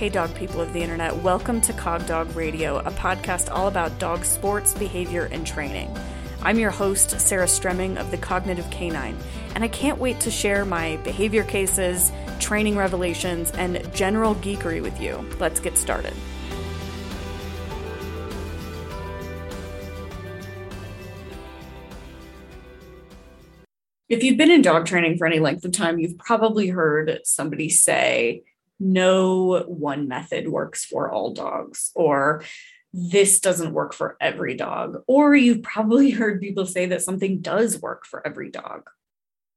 Hey, dog people of the internet, welcome to Cog Dog Radio, a podcast all about dog sports, behavior, and training. I'm your host, Sarah Stremming of the Cognitive Canine, and I can't wait to share my behavior cases, training revelations, and general geekery with you. Let's get started. If you've been in dog training for any length of time, you've probably heard somebody say, no one method works for all dogs, or this doesn't work for every dog. Or you've probably heard people say that something does work for every dog.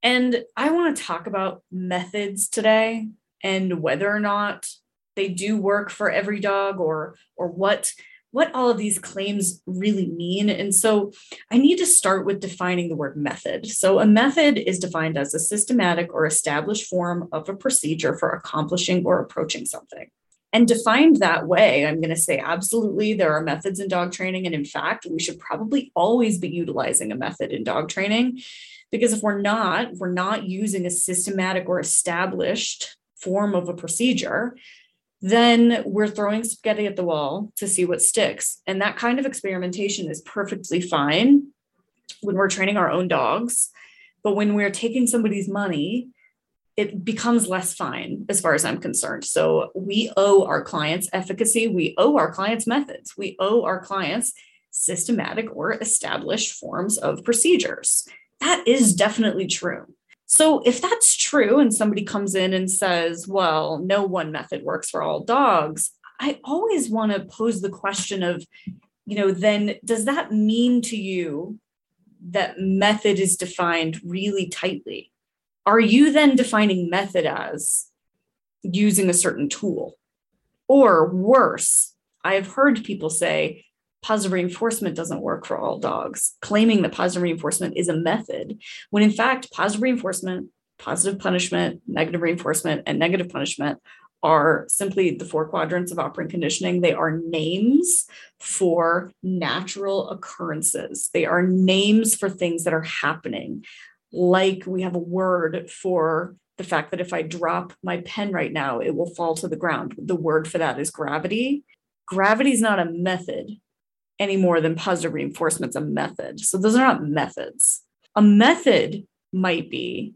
And I want to talk about methods today and whether or not they do work for every dog or or what what all of these claims really mean. And so I need to start with defining the word method. So a method is defined as a systematic or established form of a procedure for accomplishing or approaching something. And defined that way, I'm going to say absolutely there are methods in dog training. And in fact, we should probably always be utilizing a method in dog training because if we're not, we're not using a systematic or established form of a procedure, then we're throwing spaghetti at the wall to see what sticks. And that kind of experimentation is perfectly fine when we're training our own dogs. But when we're taking somebody's money, it becomes less fine as far as I'm concerned. So we owe our clients efficacy, we owe our clients methods, we owe our clients systematic or established forms of procedures. That is definitely true. So if that's true, and somebody comes in and says, well, no one method works for all dogs, I always want to pose the question of, you know, then does that mean to you that method is defined really tightly? Are you then defining method as using a certain tool? Or worse, I have heard people say positive reinforcement doesn't work for all dogs, claiming that positive reinforcement is a method, when in fact, positive reinforcement, positive punishment, negative reinforcement, and negative punishment are simply the four quadrants of operant conditioning. They are names for natural occurrences, they are names for things that are happening. Like we have a word for the fact that if I drop my pen right now, it will fall to the ground. The word for that is gravity. Gravity is not a method any more than positive reinforcement's a method. So those are not methods. A method might be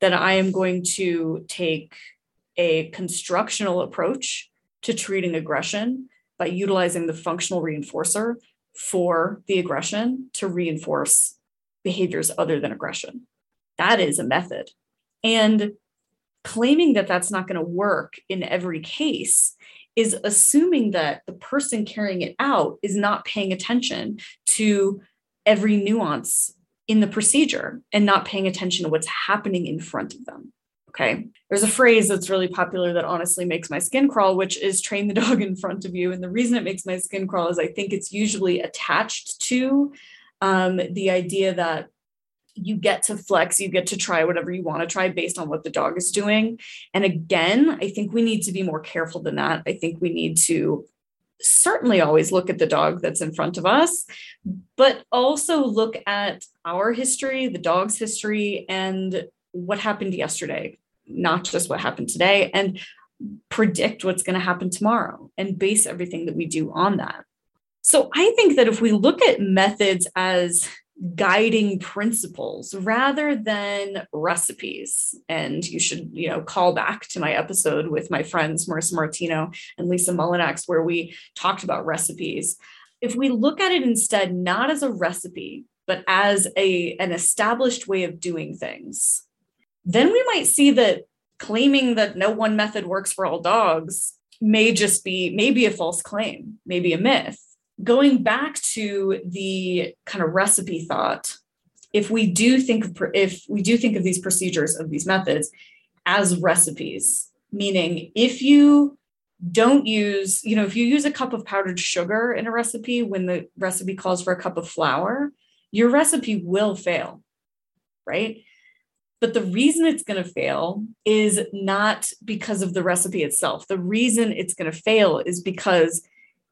that I am going to take a constructional approach to treating aggression by utilizing the functional reinforcer for the aggression to reinforce behaviors other than aggression. That is a method. And claiming that that's not going to work in every case is assuming that the person carrying it out is not paying attention to every nuance in the procedure and not paying attention to what's happening in front of them. Okay. There's a phrase that's really popular that honestly makes my skin crawl, which is train the dog in front of you. And the reason it makes my skin crawl is I think it's usually attached to um, the idea that you get to flex, you get to try whatever you want to try based on what the dog is doing. And again, I think we need to be more careful than that. I think we need to certainly always look at the dog that's in front of us, but also look at our history, the dog's history, and what happened yesterday, not just what happened today, and predict what's going to happen tomorrow and base everything that we do on that. So I think that if we look at methods as guiding principles rather than recipes. And you should, you know, call back to my episode with my friends Marissa Martino and Lisa Mullinax, where we talked about recipes. If we look at it instead not as a recipe, but as a an established way of doing things, then we might see that claiming that no one method works for all dogs may just be maybe a false claim, maybe a myth going back to the kind of recipe thought, if we do think of if we do think of these procedures of these methods as recipes, meaning if you don't use, you know, if you use a cup of powdered sugar in a recipe when the recipe calls for a cup of flour, your recipe will fail, right? But the reason it's going to fail is not because of the recipe itself. The reason it's going to fail is because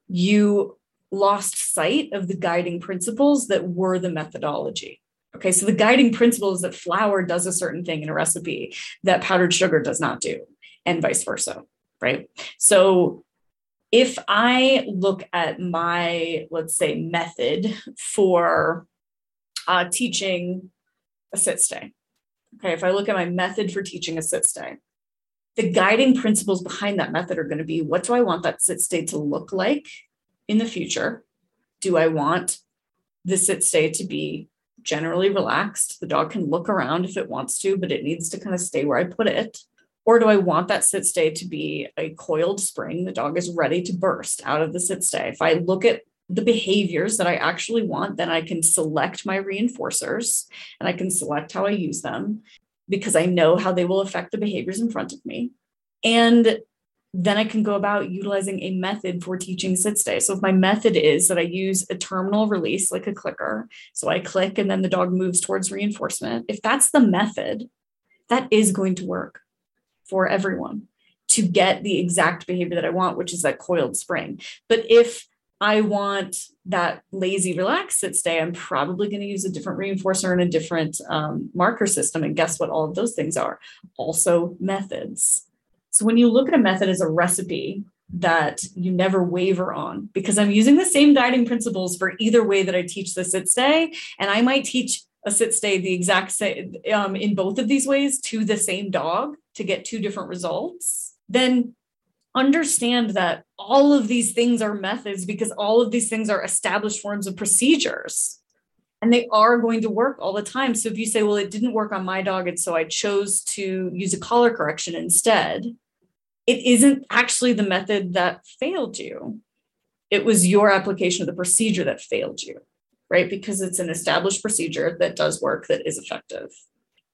you lost sight of the guiding principles that were the methodology. Okay, so the guiding principle is that flour does a certain thing in a recipe that powdered sugar does not do, and vice versa, right? So if I look at my, let's say, method for uh, teaching a sit stay, okay, if I look at my method for teaching a sit stay, the guiding principles behind that method are going to be what do I want that sit stay to look like in the future? Do I want the sit stay to be generally relaxed? The dog can look around if it wants to, but it needs to kind of stay where I put it. Or do I want that sit stay to be a coiled spring? The dog is ready to burst out of the sit stay. If I look at the behaviors that I actually want, then I can select my reinforcers and I can select how I use them because I know how they will affect the behaviors in front of me. And then I can go about utilizing a method for teaching sit stay. So if my method is that I use a terminal release like a clicker, so I click and then the dog moves towards reinforcement, if that's the method, that is going to work for everyone to get the exact behavior that I want, which is that coiled spring. But if I want that lazy relaxed sit stay, I'm probably going to use a different reinforcer and a different um, marker system. And guess what all of those things are? Also methods. So when you look at a method as a recipe that you never waver on, because I'm using the same guiding principles for either way that I teach the sit stay, and I might teach a sit stay the exact same um, in both of these ways to the same dog to get two different results, then understand that all of these things are methods because all of these things are established forms of procedures and they are going to work all the time. So if you say, well, it didn't work on my dog, and so I chose to use a collar correction instead, it isn't actually the method that failed you. It was your application of the procedure that failed you, right? Because it's an established procedure that does work, that is effective.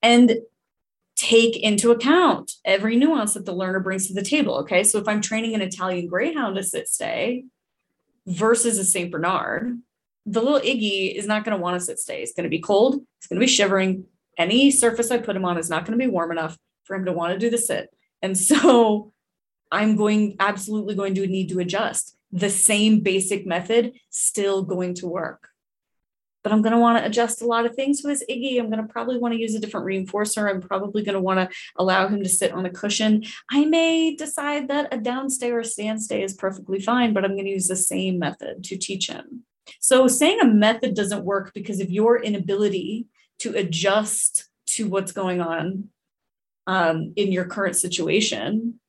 And take into account every nuance that the learner brings to the table. Okay. So if I'm training an Italian Greyhound to sit stay versus a St. Bernard, the little Iggy is not going to want to sit stay. It's going to be cold. It's going to be shivering. Any surface I put him on is not going to be warm enough for him to want to do the sit. And so I'm going absolutely going to need to adjust. The same basic method still going to work. But I'm going to want to adjust a lot of things with Iggy. I'm going to probably want to use a different reinforcer. I'm probably going to want to allow him to sit on a cushion. I may decide that a downstay or a standstay is perfectly fine, but I'm going to use the same method to teach him. So saying a method doesn't work because of your inability to adjust to what's going on um, in your current situation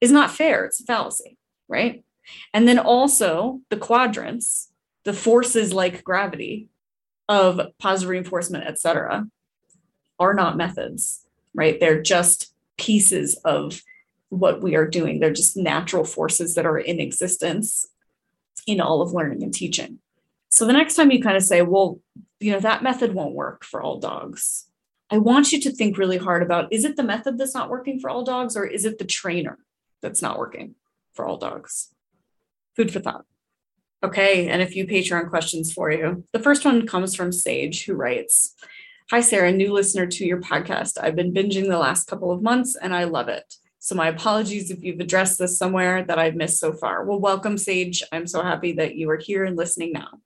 is not fair. It's a fallacy, right? And then also the quadrants, the forces like gravity of positive reinforcement, et cetera, are not methods, right? They're just pieces of what we are doing. They're just natural forces that are in existence in all of learning and teaching. So the next time you kind of say, well, you know, that method won't work for all dogs. I want you to think really hard about is it the method that's not working for all dogs or is it the trainer? That's not working for all dogs. Food for thought. Okay, and a few Patreon questions for you. The first one comes from Sage, who writes Hi, Sarah, new listener to your podcast. I've been binging the last couple of months and I love it. So, my apologies if you've addressed this somewhere that I've missed so far. Well, welcome, Sage. I'm so happy that you are here and listening now.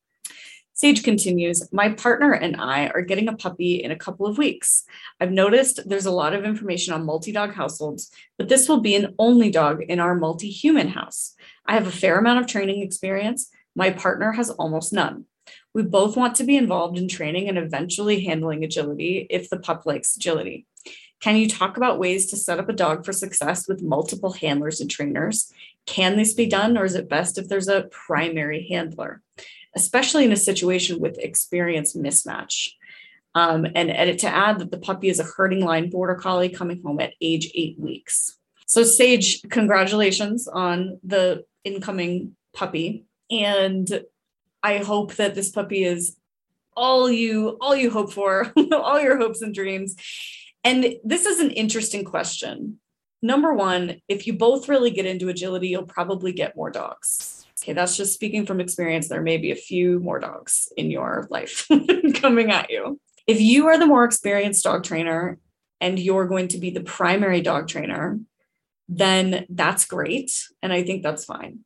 Sage continues, my partner and I are getting a puppy in a couple of weeks. I've noticed there's a lot of information on multi dog households, but this will be an only dog in our multi human house. I have a fair amount of training experience. My partner has almost none. We both want to be involved in training and eventually handling agility if the pup likes agility. Can you talk about ways to set up a dog for success with multiple handlers and trainers? Can this be done, or is it best if there's a primary handler? Especially in a situation with experience mismatch. Um, and edit to add that the puppy is a herding line border collie coming home at age eight weeks. So, Sage, congratulations on the incoming puppy. And I hope that this puppy is all you all you hope for, all your hopes and dreams. And this is an interesting question. Number one, if you both really get into agility, you'll probably get more dogs okay, that's just speaking from experience. There may be a few more dogs in your life coming at you. If you are the more experienced dog trainer and you're going to be the primary dog trainer, then that's great. And I think that's fine.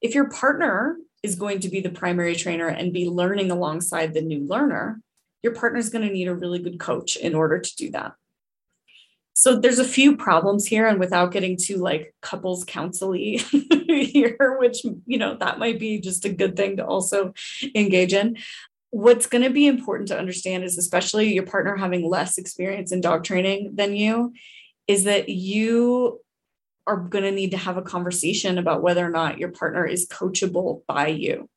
If your partner is going to be the primary trainer and be learning alongside the new learner, your partner is going to need a really good coach in order to do that. So there's a few problems here, and without getting to like couples counseling here, which you know that might be just a good thing to also engage in. What's going to be important to understand is, especially your partner having less experience in dog training than you, is that you are going to need to have a conversation about whether or not your partner is coachable by you.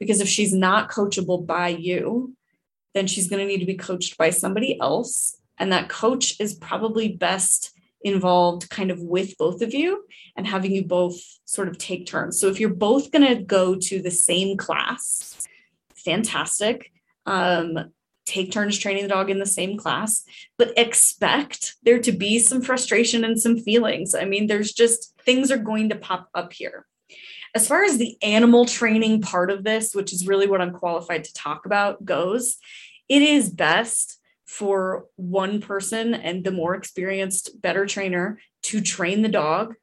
Because if she's not coachable by you, then she's going to need to be coached by somebody else. And that coach is probably best involved kind of with both of you and having you both sort of take turns. So if you're both going to go to the same class, fantastic. Um, take turns training the dog in the same class, but expect there to be some frustration and some feelings. I mean, there's just things are going to pop up here. As far as the animal training part of this, which is really what I'm qualified to talk about, goes, it is best for one person and the more experienced, better trainer to train the dog,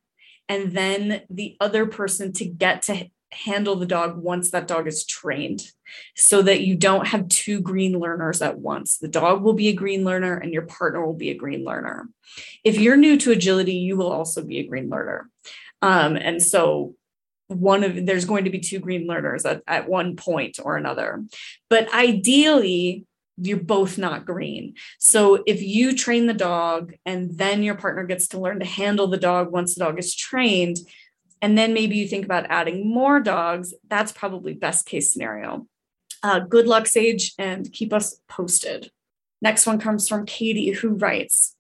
and then the other person to get to handle the dog once that dog is trained so that you don't have two green learners at once. The dog will be a green learner and your partner will be a green learner. If you're new to agility, you will also be a green learner. Um, and so one of there's going to be two green learners at, at one point or another. But ideally, you're both not green. So if you train the dog and then your partner gets to learn to handle the dog once the dog is trained, and then maybe you think about adding more dogs, that's probably best case scenario. Uh, good luck, Sage, and keep us posted. Next one comes from Katie, who writes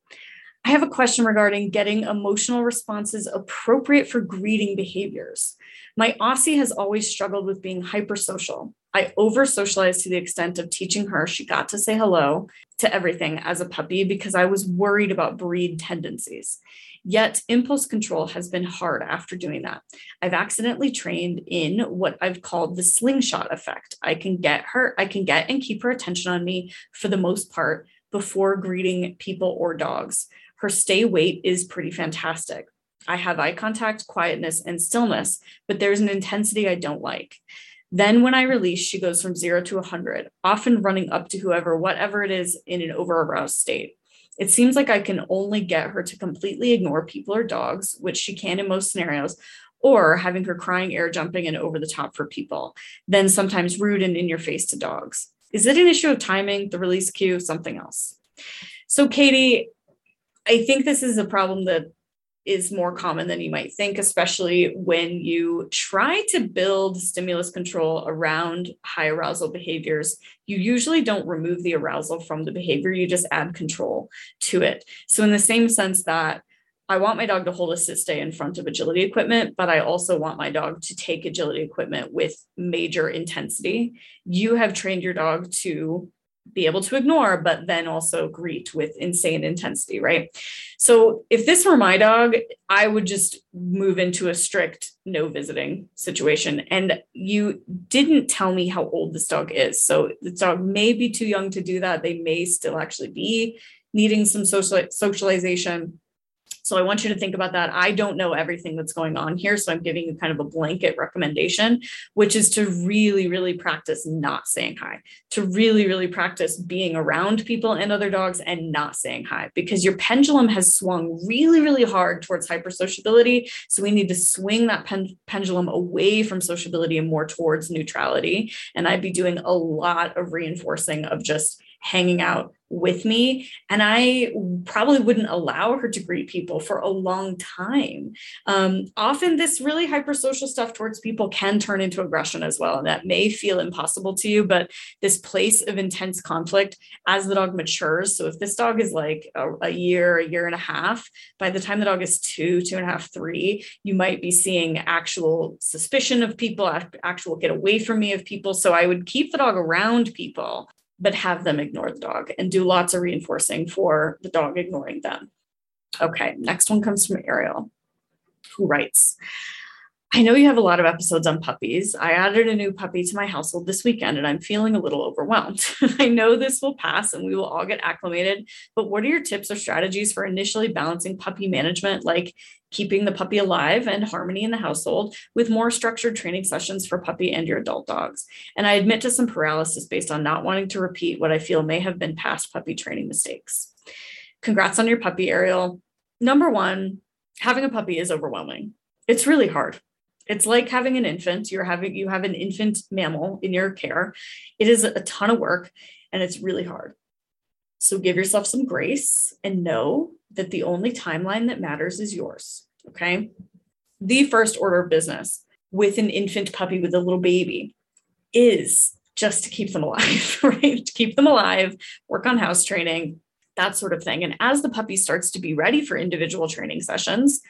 I have a question regarding getting emotional responses appropriate for greeting behaviors. My Aussie has always struggled with being hypersocial. I over socialized to the extent of teaching her she got to say hello to everything as a puppy because I was worried about breed tendencies. Yet, impulse control has been hard after doing that. I've accidentally trained in what I've called the slingshot effect. I can get her, I can get and keep her attention on me for the most part before greeting people or dogs. Her stay wait is pretty fantastic. I have eye contact, quietness, and stillness, but there's an intensity I don't like. Then, when I release, she goes from zero to 100, often running up to whoever, whatever it is, in an over aroused state. It seems like I can only get her to completely ignore people or dogs, which she can in most scenarios, or having her crying, air jumping, and over the top for people, then sometimes rude and in your face to dogs. Is it an issue of timing, the release cue, something else? So, Katie, I think this is a problem that is more common than you might think, especially when you try to build stimulus control around high arousal behaviors. You usually don't remove the arousal from the behavior, you just add control to it. So, in the same sense that I want my dog to hold a sit stay in front of agility equipment, but I also want my dog to take agility equipment with major intensity. You have trained your dog to be able to ignore, but then also greet with insane intensity, right? So if this were my dog, I would just move into a strict no visiting situation. And you didn't tell me how old this dog is. So the dog may be too young to do that. They may still actually be needing some social socialization. So I want you to think about that. I don't know everything that's going on here. So I'm giving you kind of a blanket recommendation, which is to really, really practice not saying hi, to really, really practice being around people and other dogs and not saying hi, because your pendulum has swung really, really hard towards hypersociability. So we need to swing that pen- pendulum away from sociability and more towards neutrality. And I'd be doing a lot of reinforcing of just hanging out with me. And I probably wouldn't allow her to greet people for a long time. Um, often, this really hypersocial stuff towards people can turn into aggression as well. And that may feel impossible to you, but this place of intense conflict as the dog matures. So, if this dog is like a, a year, a year and a half, by the time the dog is two, two and a half, three, you might be seeing actual suspicion of people, actual get away from me of people. So, I would keep the dog around people but have them ignore the dog and do lots of reinforcing for the dog ignoring them. Okay, next one comes from Ariel, who writes I know you have a lot of episodes on puppies. I added a new puppy to my household this weekend and I'm feeling a little overwhelmed. I know this will pass and we will all get acclimated, but what are your tips or strategies for initially balancing puppy management, like keeping the puppy alive and harmony in the household with more structured training sessions for puppy and your adult dogs? And I admit to some paralysis based on not wanting to repeat what I feel may have been past puppy training mistakes. congrats on your puppy, Ariel. Number one, having a puppy is overwhelming. It's really hard. It's like having an infant. You're having you have an infant mammal in your care. It is a ton of work and it's really hard. So give yourself some grace and know that the only timeline that matters is yours. Okay. The first order of business with an infant puppy with a little baby is just to keep them alive, right? to keep them alive, work on house training, that sort of thing. And as the puppy starts to be ready for individual training sessions,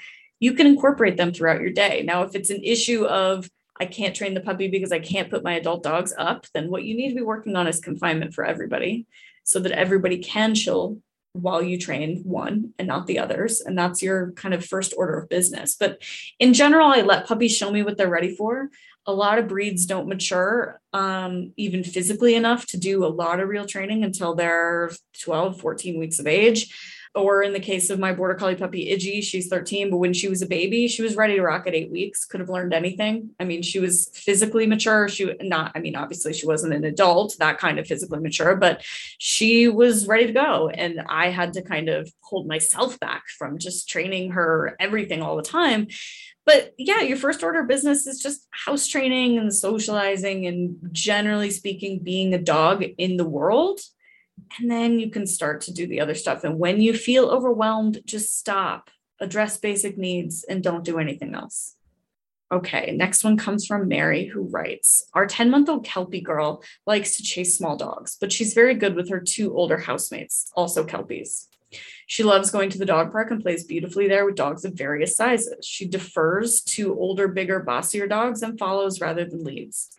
you can incorporate them throughout your day. Now, if it's an issue of, I can't train the puppy because I can't put my adult dogs up, then what you need to be working on is confinement for everybody so that everybody can chill while you train one and not the others. And that's your kind of first order of business. But in general, I let puppies show me what they're ready for a lot of breeds don't mature um, even physically enough to do a lot of real training until they're 12 14 weeks of age or in the case of my border collie puppy Iggy, she's 13, but when she was a baby, she was ready to rock at eight weeks, could have learned anything. I mean, she was physically mature. She not, I mean, obviously she wasn't an adult, that kind of physically mature, but she was ready to go. And I had to kind of hold myself back from just training her everything all the time but yeah, your first order business is just house training and socializing and generally speaking, being a dog in the world. And then you can start to do the other stuff. And when you feel overwhelmed, just stop, address basic needs, and don't do anything else. Okay, next one comes from Mary, who writes Our 10 month old Kelpie girl likes to chase small dogs, but she's very good with her two older housemates, also Kelpies. She loves going to the dog park and plays beautifully there with dogs of various sizes. She defers to older, bigger, bossier dogs and follows rather than leads.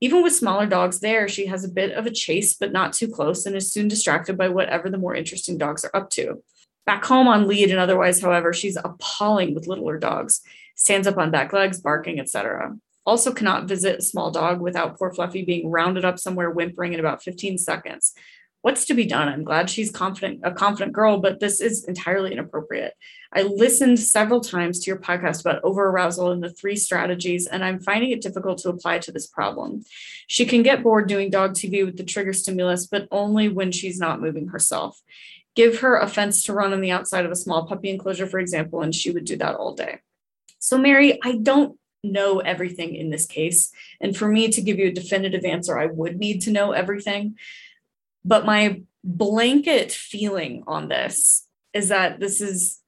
Even with smaller dogs there, she has a bit of a chase, but not too close, and is soon distracted by whatever the more interesting dogs are up to. Back home on lead and otherwise, however, she's appalling with littler dogs, stands up on back legs, barking, etc. Also, cannot visit a small dog without poor Fluffy being rounded up somewhere whimpering in about 15 seconds what's to be done? I'm glad she's confident a confident girl but this is entirely inappropriate. I listened several times to your podcast about over arousal and the three strategies and i'm finding it difficult to apply to this problem. She can get bored doing dog tv with the trigger stimulus but only when she's not moving herself. Give her a fence to run on the outside of a small puppy enclosure for example and she would do that all day. So mary i don't know everything in this case and for me to give you a definitive answer i would need to know everything but my blanket feeling on this is that this is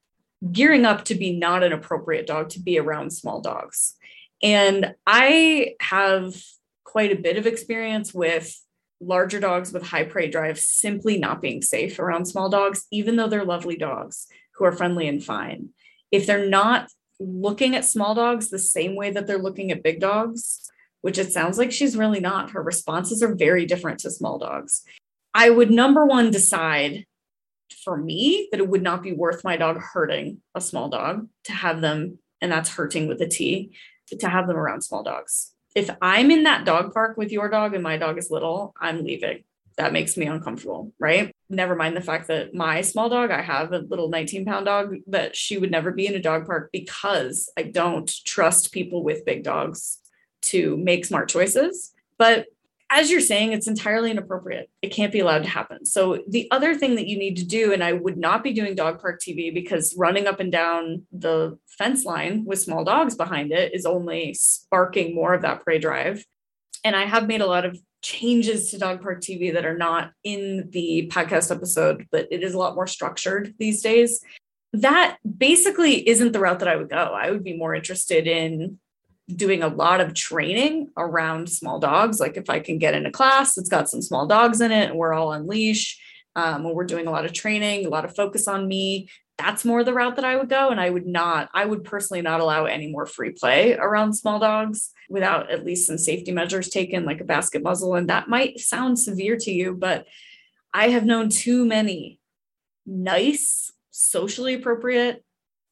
gearing up to be not an appropriate dog to be around small dogs. And I have quite a bit of experience with larger dogs with high prey drive simply not being safe around small dogs, even though they're lovely dogs who are friendly and fine. If they're not looking at small dogs the same way that they're looking at big dogs, which it sounds like she's really not, her responses are very different to small dogs. I would number one decide for me that it would not be worth my dog hurting a small dog to have them, and that's hurting with a T, to have them around small dogs. If I'm in that dog park with your dog and my dog is little, I'm leaving. That makes me uncomfortable, right? Never mind the fact that my small dog, I have a little 19 pound dog, that she would never be in a dog park because I don't trust people with big dogs to make smart choices. But as you're saying, it's entirely inappropriate. It can't be allowed to happen. So, the other thing that you need to do, and I would not be doing dog park TV because running up and down the fence line with small dogs behind it is only sparking more of that prey drive. And I have made a lot of changes to dog park TV that are not in the podcast episode, but it is a lot more structured these days. That basically isn't the route that I would go. I would be more interested in doing a lot of training around small dogs. Like if I can get in a class that's got some small dogs in it and we're all on leash, um, and we're doing a lot of training, a lot of focus on me, that's more the route that I would go. And I would not, I would personally not allow any more free play around small dogs without at least some safety measures taken, like a basket muzzle. And that might sound severe to you, but I have known too many nice, socially appropriate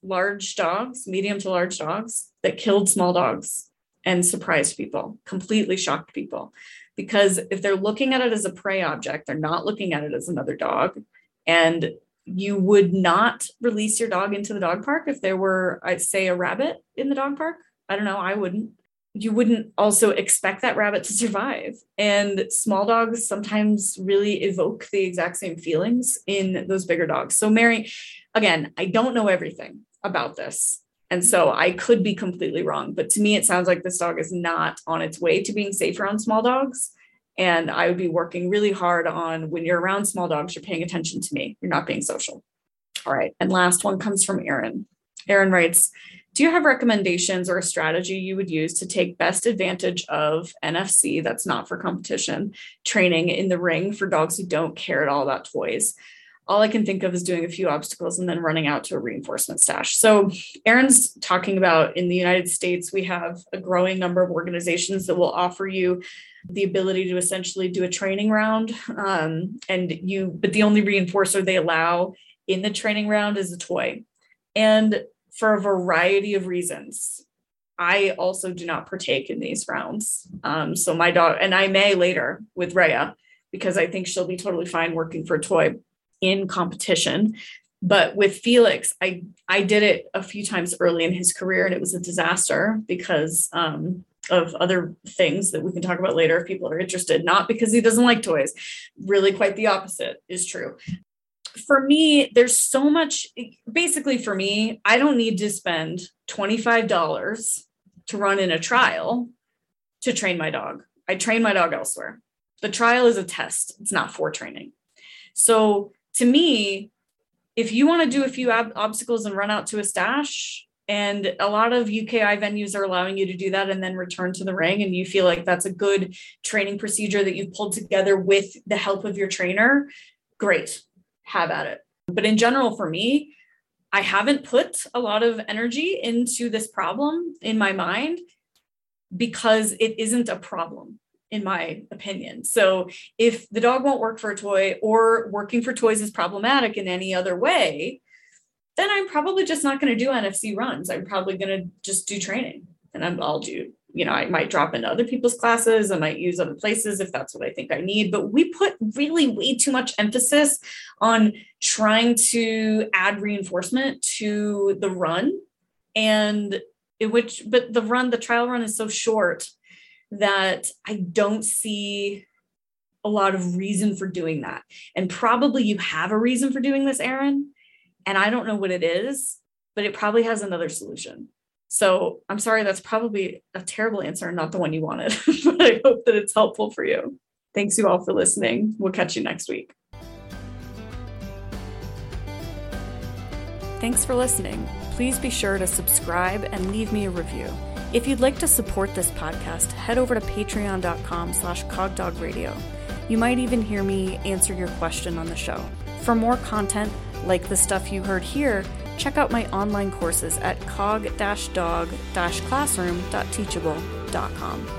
large dogs, medium to large dogs that killed small dogs and surprised people, completely shocked people. Because if they're looking at it as a prey object, they're not looking at it as another dog. And you would not release your dog into the dog park if there were, I'd say, a rabbit in the dog park. I don't know, I wouldn't. you wouldn't also expect that rabbit to survive. And small dogs sometimes really evoke the exact same feelings in those bigger dogs. So, Mary, again, I don't know everything about this. And so I could be completely wrong, but to me, it sounds like this dog is not on its way to being safe around small dogs. And I would be working really hard on when you're around small dogs, you're paying attention to me, you're not being social. All right. And last one comes from Aaron. Aaron writes, do you have recommendations or a strategy you would use to take best advantage of NFC, that's not for competition, training in the ring for dogs who don't care at all about toys? All I can think of is doing a few obstacles and then running out to a reinforcement stash. So, Aaron's talking about in the United States, we have a growing number of organizations that will offer you the ability to essentially do a training round. Um, and you, but the only reinforcer they allow in the training round is a toy. And for a variety of reasons, I also do not partake in these rounds. Um, so, my dog, and I may later with Rhea, because I think she'll be totally fine working for a toy in competition. But with Felix, I I did it a few times early in his career, and it was a disaster because um, of other things that we can talk about later if people are interested. Not because he doesn't like toys, really, quite the opposite is true. For me, there's so much. Basically, for me, I don't need to spend twenty five dollars to run in a trial to train my dog. I train my dog elsewhere. The trial is a test; it's not for training. So to me, if you want to do a few ob- obstacles and run out to a stash, and a lot of UKI venues are allowing you to do that and then return to the ring, and you feel like that's a good training procedure that you've pulled together with the help of your trainer, great, have at it. But in general, for me, I haven't put a lot of energy into this problem in my mind because it isn't a problem in my opinion. So if the dog won't work for a toy or working for toys is problematic in any other way, then I'm probably just not going to do NFC runs. I'm probably going to just do training and I'm, I'll do, you know, I might drop into other people's classes. I might use other places if that's what I think I need. But we put really way too much emphasis on trying to add reinforcement to the run and it, which, but the run, the trial run is so short that I don't see a lot of reason for doing that. And probably you have a reason for doing this, Aaron. And I don't know what it is, but it probably has another solution. So I'm sorry, that's probably a terrible answer and not the one you wanted, but I hope that it's helpful for you. Thanks you all for listening. We'll catch you next week. Thanks for listening. Please be sure to subscribe and leave me a review. If you'd like to support this podcast, head over to patreon.com slash cogdogradio. You might even hear me answer your question on the show. For more content like the stuff you heard here, check out my online courses at cog-dog-classroom.teachable.com.